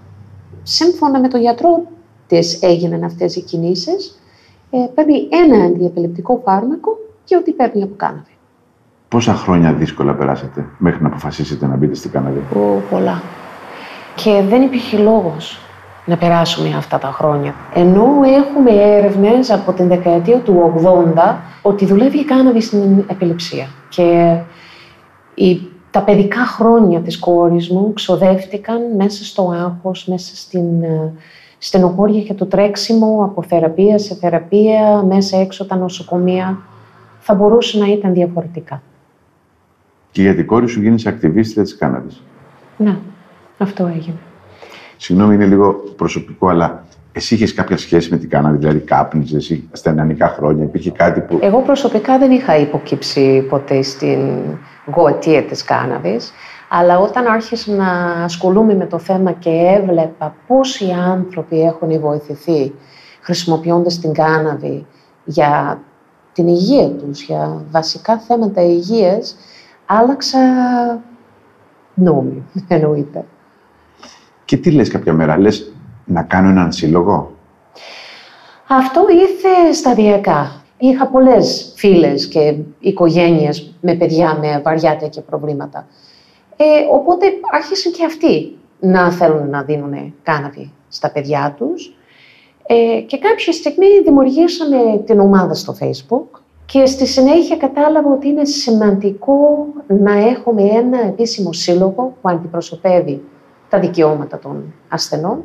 σύμφωνα με τον γιατρό της έγιναν αυτές οι κινήσεις, ε, παίρνει ένα αντιεπιλεπτικό φάρμακο και ό,τι παίρνει από κάναβη. Πόσα χρόνια δύσκολα περάσατε μέχρι να αποφασίσετε να μπείτε στην κάναβη; Ω, πολλά. Και δεν υπήρχε λόγος να περάσουμε αυτά τα χρόνια. Ενώ έχουμε έρευνες από την δεκαετία του 80 ότι δουλεύει η κάναβη στην επιληψία. Και η τα παιδικά χρόνια της κόρης μου ξοδεύτηκαν μέσα στο άγχος, μέσα στην ε, στενοχώρια και το τρέξιμο από θεραπεία σε θεραπεία, μέσα έξω τα νοσοκομεία. Θα μπορούσε να ήταν διαφορετικά. Και για την κόρη σου γίνεις ακτιβίστρια της Κάναδης. Ναι, αυτό έγινε. Συγγνώμη, είναι λίγο προσωπικό, αλλά εσύ είχες κάποια σχέση με την Κάναδη, δηλαδή κάπνιζες εσύ στα νεανικά χρόνια, υπήρχε κάτι που. Εγώ προσωπικά δεν είχα υποκύψει ποτέ στην γοητεία της κάναβης, αλλά όταν άρχισα να ασχολούμαι με το θέμα και έβλεπα πώς οι άνθρωποι έχουν βοηθηθεί χρησιμοποιώντας την κάναβη για την υγεία τους, για βασικά θέματα υγείας, άλλαξα νόμοι, εννοείται. Και τι λες κάποια μέρα, λες να κάνω έναν σύλλογο; Αυτό ήρθε σταδιακά. Είχα πολλές φίλες και οικογένειες με παιδιά με βαριά τέτοια προβλήματα. Ε, οπότε άρχισαν και αυτοί να θέλουν να δίνουν κάναβη στα παιδιά τους. Ε, και κάποια στιγμή δημιουργήσαμε την ομάδα στο Facebook και στη συνέχεια κατάλαβα ότι είναι σημαντικό να έχουμε ένα επίσημο σύλλογο που αντιπροσωπεύει τα δικαιώματα των ασθενών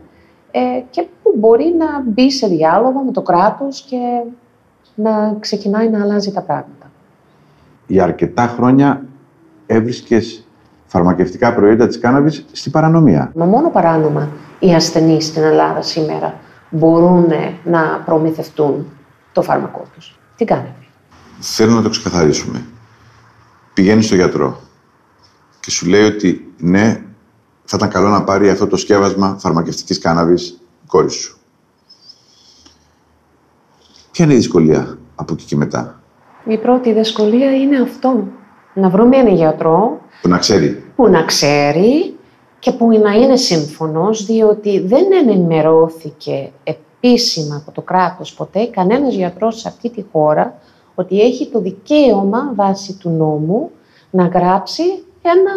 ε, και που μπορεί να μπει σε διάλογο με το κράτος και να ξεκινάει να αλλάζει τα πράγματα. Για αρκετά χρόνια έβρισκες φαρμακευτικά προϊόντα της κάναβης στην παρανομία. Μα μόνο παράνομα οι ασθενείς στην Ελλάδα σήμερα μπορούν να προμηθευτούν το φάρμακό τους. Τι κάνετε; Θέλω να το ξεκαθαρίσουμε. Πηγαίνεις στο γιατρό και σου λέει ότι ναι, θα ήταν καλό να πάρει αυτό το σκεύασμα φαρμακευτικής κάναβης η κόρης σου. Ποια είναι η δυσκολία από εκεί και μετά; Η πρώτη δυσκολία είναι αυτό. Να βρούμε έναν γιατρό Που να ξέρει. που να ξέρει και που να είναι σύμφωνος, διότι δεν ενημερώθηκε επίσημα από το κράτος ποτέ κανένας γιατρός σε αυτή τη χώρα ότι έχει το δικαίωμα βάσει του νόμου να γράψει ένα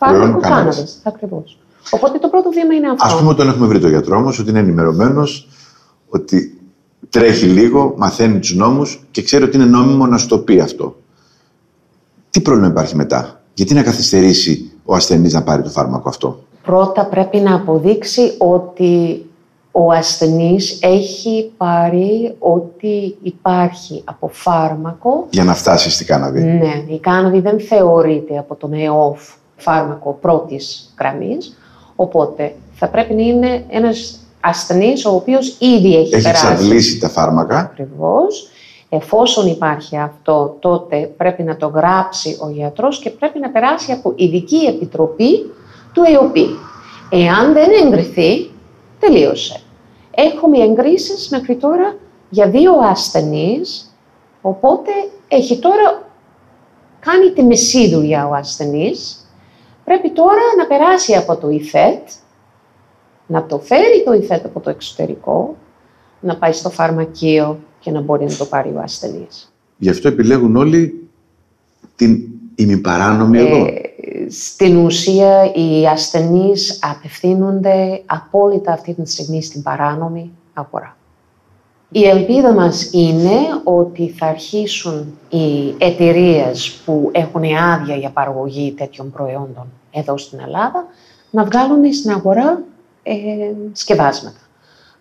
φάρμακο Προϊόν κάναβης. κάναβης. Ακριβώς. Οπότε το πρώτο βήμα είναι αυτό. Α πούμε, τον έχουμε βρει τον γιατρό όμω, ότι είναι ενημερωμένος, ότι τρέχει λίγο, μαθαίνει τους νόμους και ξέρει ότι είναι νόμιμο να σου το πει αυτό. Τι πρόβλημα υπάρχει μετά, Γιατί να καθυστερήσει ο ασθενής να πάρει το φάρμακο αυτό; Πρώτα πρέπει να αποδείξει ότι ο ασθενής έχει πάρει ό,τι υπάρχει από φάρμακο. Για να φτάσει στην κάναβη. Ναι, η κάναβη δεν θεωρείται από τον ΕΟΦ φάρμακο πρώτης γραμμής, οπότε θα πρέπει να είναι ένας ασθενής ο οποίος ήδη έχει, Έχει περάσει. εξαντλήσει τα φάρμακα. Ακριβώς. Εφόσον υπάρχει αυτό, τότε πρέπει να το γράψει ο γιατρός και πρέπει να περάσει από ειδική επιτροπή του ΕΟΠΗ. Εάν δεν εγκριθεί, τελείωσε. Έχουμε εγκρίσεις μέχρι τώρα για δύο ασθενείς, οπότε έχει τώρα κάνει τη μισή δουλειά ο ασθενής. Πρέπει τώρα να περάσει από το ΙΦΕΤ, να το φέρει το ΙΦΕΤ από το εξωτερικό, να πάει στο φαρμακείο και να μπορεί να το πάρει ο ασθενής. Γι' αυτό επιλέγουν όλοι την ημιπαράνομη Ε, οδό. Στην ουσία οι ασθενείς απευθύνονται απόλυτα αυτή τη στιγμή στην παράνομη αγορά. Η ελπίδα μας είναι ότι θα αρχίσουν οι εταιρείες που έχουν άδεια για παραγωγή τέτοιων προϊόντων εδώ στην Ελλάδα να βγάλουν στην αγορά ε, σκευάσματα.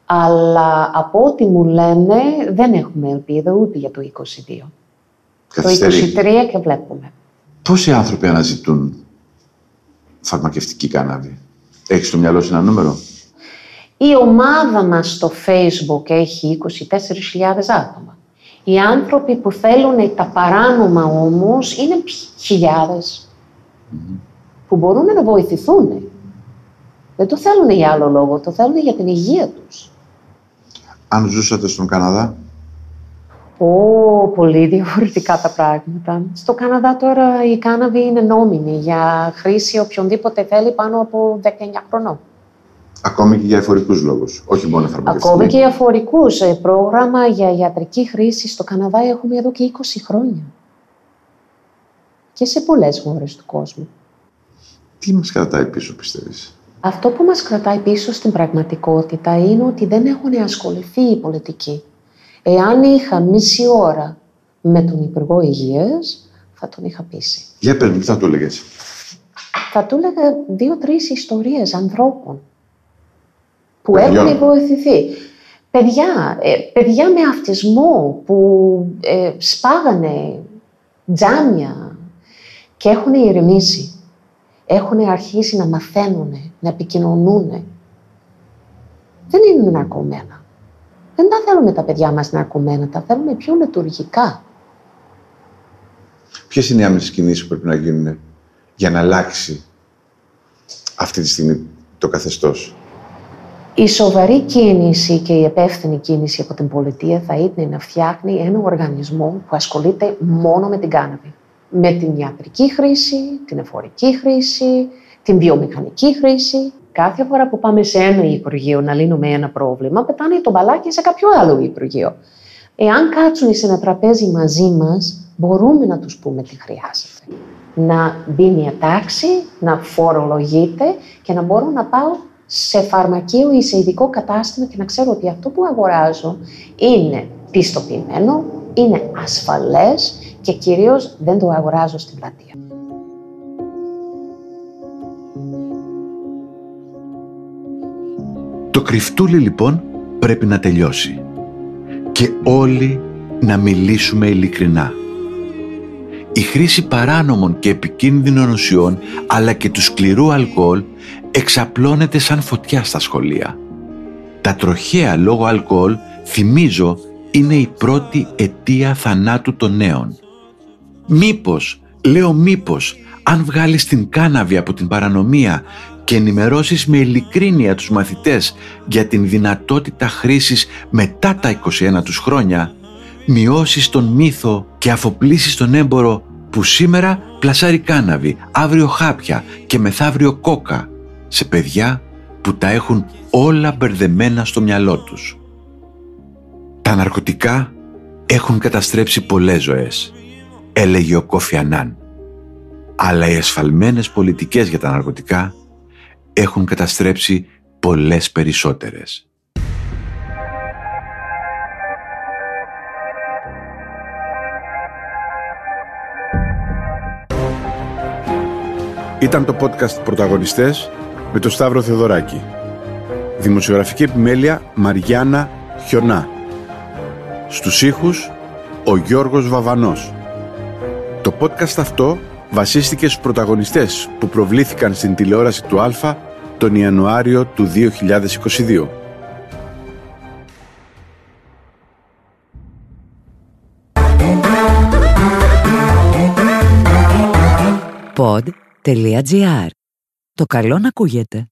Αλλά από ό,τι μου λένε δεν έχουμε ελπίδα ούτε για το 22. Καθυστερεί. Το 23 και βλέπουμε. Πόσοι άνθρωποι αναζητούν φαρμακευτική κάναβη; Έχεις στο μυαλό σου ένα νούμερο; Η ομάδα μας στο Facebook έχει 24.000 άτομα. Οι άνθρωποι που θέλουν τα παράνομα όμως είναι π- χιλιάδες που μπορούν να βοηθηθούν. Δεν το θέλουν για άλλο λόγο, το θέλουν για την υγεία τους. Αν ζούσατε στον Καναδά, Ω, πολύ διαφορετικά τα πράγματα. Στο Καναδά τώρα η κάναβη είναι νόμιμη για χρήση οποιονδήποτε θέλει πάνω από 19 χρονών. ακόμη και για εφορικούς λόγους, όχι μόνο φαρμακευτική. Ακόμη και για φορικούς. ε, Πρόγραμμα για ιατρική χρήση στο Καναδά έχουμε εδώ και 20 χρόνια. Και σε πολλές χώρες του κόσμου. Τι μας κρατάει πίσω, πιστεύεις; Αυτό που μας κρατάει πίσω στην πραγματικότητα είναι ότι δεν έχουν ασχοληθεί οι πολιτικοί. Εάν είχα μισή ώρα με τον Υπουργό Υγείας, θα τον είχα πείσει. Για πες μου, τι θα το έλεγες; Θα του έλεγα δύο-τρεις ιστορίες ανθρώπων που Παιδιών. έχουν βοηθηθεί. Παιδιά, ε, παιδιά με αυτισμό που ε, σπάγανε τζάμια και έχουν ηρεμήσει. Έχουν αρχίσει να μαθαίνουν, να επικοινωνούν. Δεν είναι ναρκωμένα. Δεν τα θέλουμε τα παιδιά μας ναρκωμένα, τα θέλουμε πιο λειτουργικά. Ποιες είναι οι άμεσες κινήσεις που πρέπει να γίνουν για να αλλάξει αυτή τη στιγμή το καθεστώς; Η σοβαρή κίνηση και η υπεύθυνη κίνηση από την πολιτεία θα ήταν να φτιάχνει ένα οργανισμό που ασχολείται μόνο με την κάναβη. Με την ιατρική χρήση, την εφορική χρήση, την βιομηχανική χρήση. Κάθε φορά που πάμε σε ένα Υπουργείο να λύνουμε ένα πρόβλημα, πετάνε το μπαλάκι σε κάποιο άλλο Υπουργείο. Εάν κάτσουν σε ένα τραπέζι μαζί μας, μπορούμε να τους πούμε τι χρειάζεται. Να μπει μια τάξη, να φορολογείται και να μπορώ να πάω σε φαρμακείο ή σε ειδικό κατάστημα και να ξέρω ότι αυτό που αγοράζω είναι πιστοποιημένο, είναι ασφαλές και κυρίως δεν το αγοράζω στην πλατεία. Το κρυφτούλι λοιπόν πρέπει να τελειώσει και όλοι να μιλήσουμε ειλικρινά. Η χρήση παράνομων και επικίνδυνων ουσιών αλλά και του σκληρού αλκοόλ εξαπλώνεται σαν φωτιά στα σχολεία. Τα τροχαία λόγω αλκοόλ, θυμίζω, είναι η πρώτη αιτία θανάτου των νέων. Μήπως, λέω μήπως, αν βγάλεις την κάναβη από την παρανομία και ενημερώσεις με ειλικρίνεια τους μαθητές για την δυνατότητα χρήσης μετά τα 21 τους χρόνια, μειώσεις τον μύθο και αφοπλίσεις τον έμπορο που σήμερα πλασάρει κάναβη, αύριο χάπια και μεθαύριο κόκα σε παιδιά που τα έχουν όλα μπερδεμένα στο μυαλό τους. Τα ναρκωτικά έχουν καταστρέψει πολλές ζωές, έλεγε ο Κόφι Ανάν. Αλλά οι ασφαλμένες πολιτικές για τα ναρκωτικά έχουν καταστρέψει πολλές περισσότερες. Ήταν το podcast «Πρωταγωνιστές» με τον Σταύρο Θεοδωράκη. Δημοσιογραφική επιμέλεια Μαριάννα Χιονά. Στους ήχους ο Γιώργος Βαβανός. Το podcast αυτό βασίστηκε στους πρωταγωνιστές που προβλήθηκαν στην τηλεόραση του Α τον Ιανουάριο του 2022. Pod.gr. Το καλό να ακούγεται.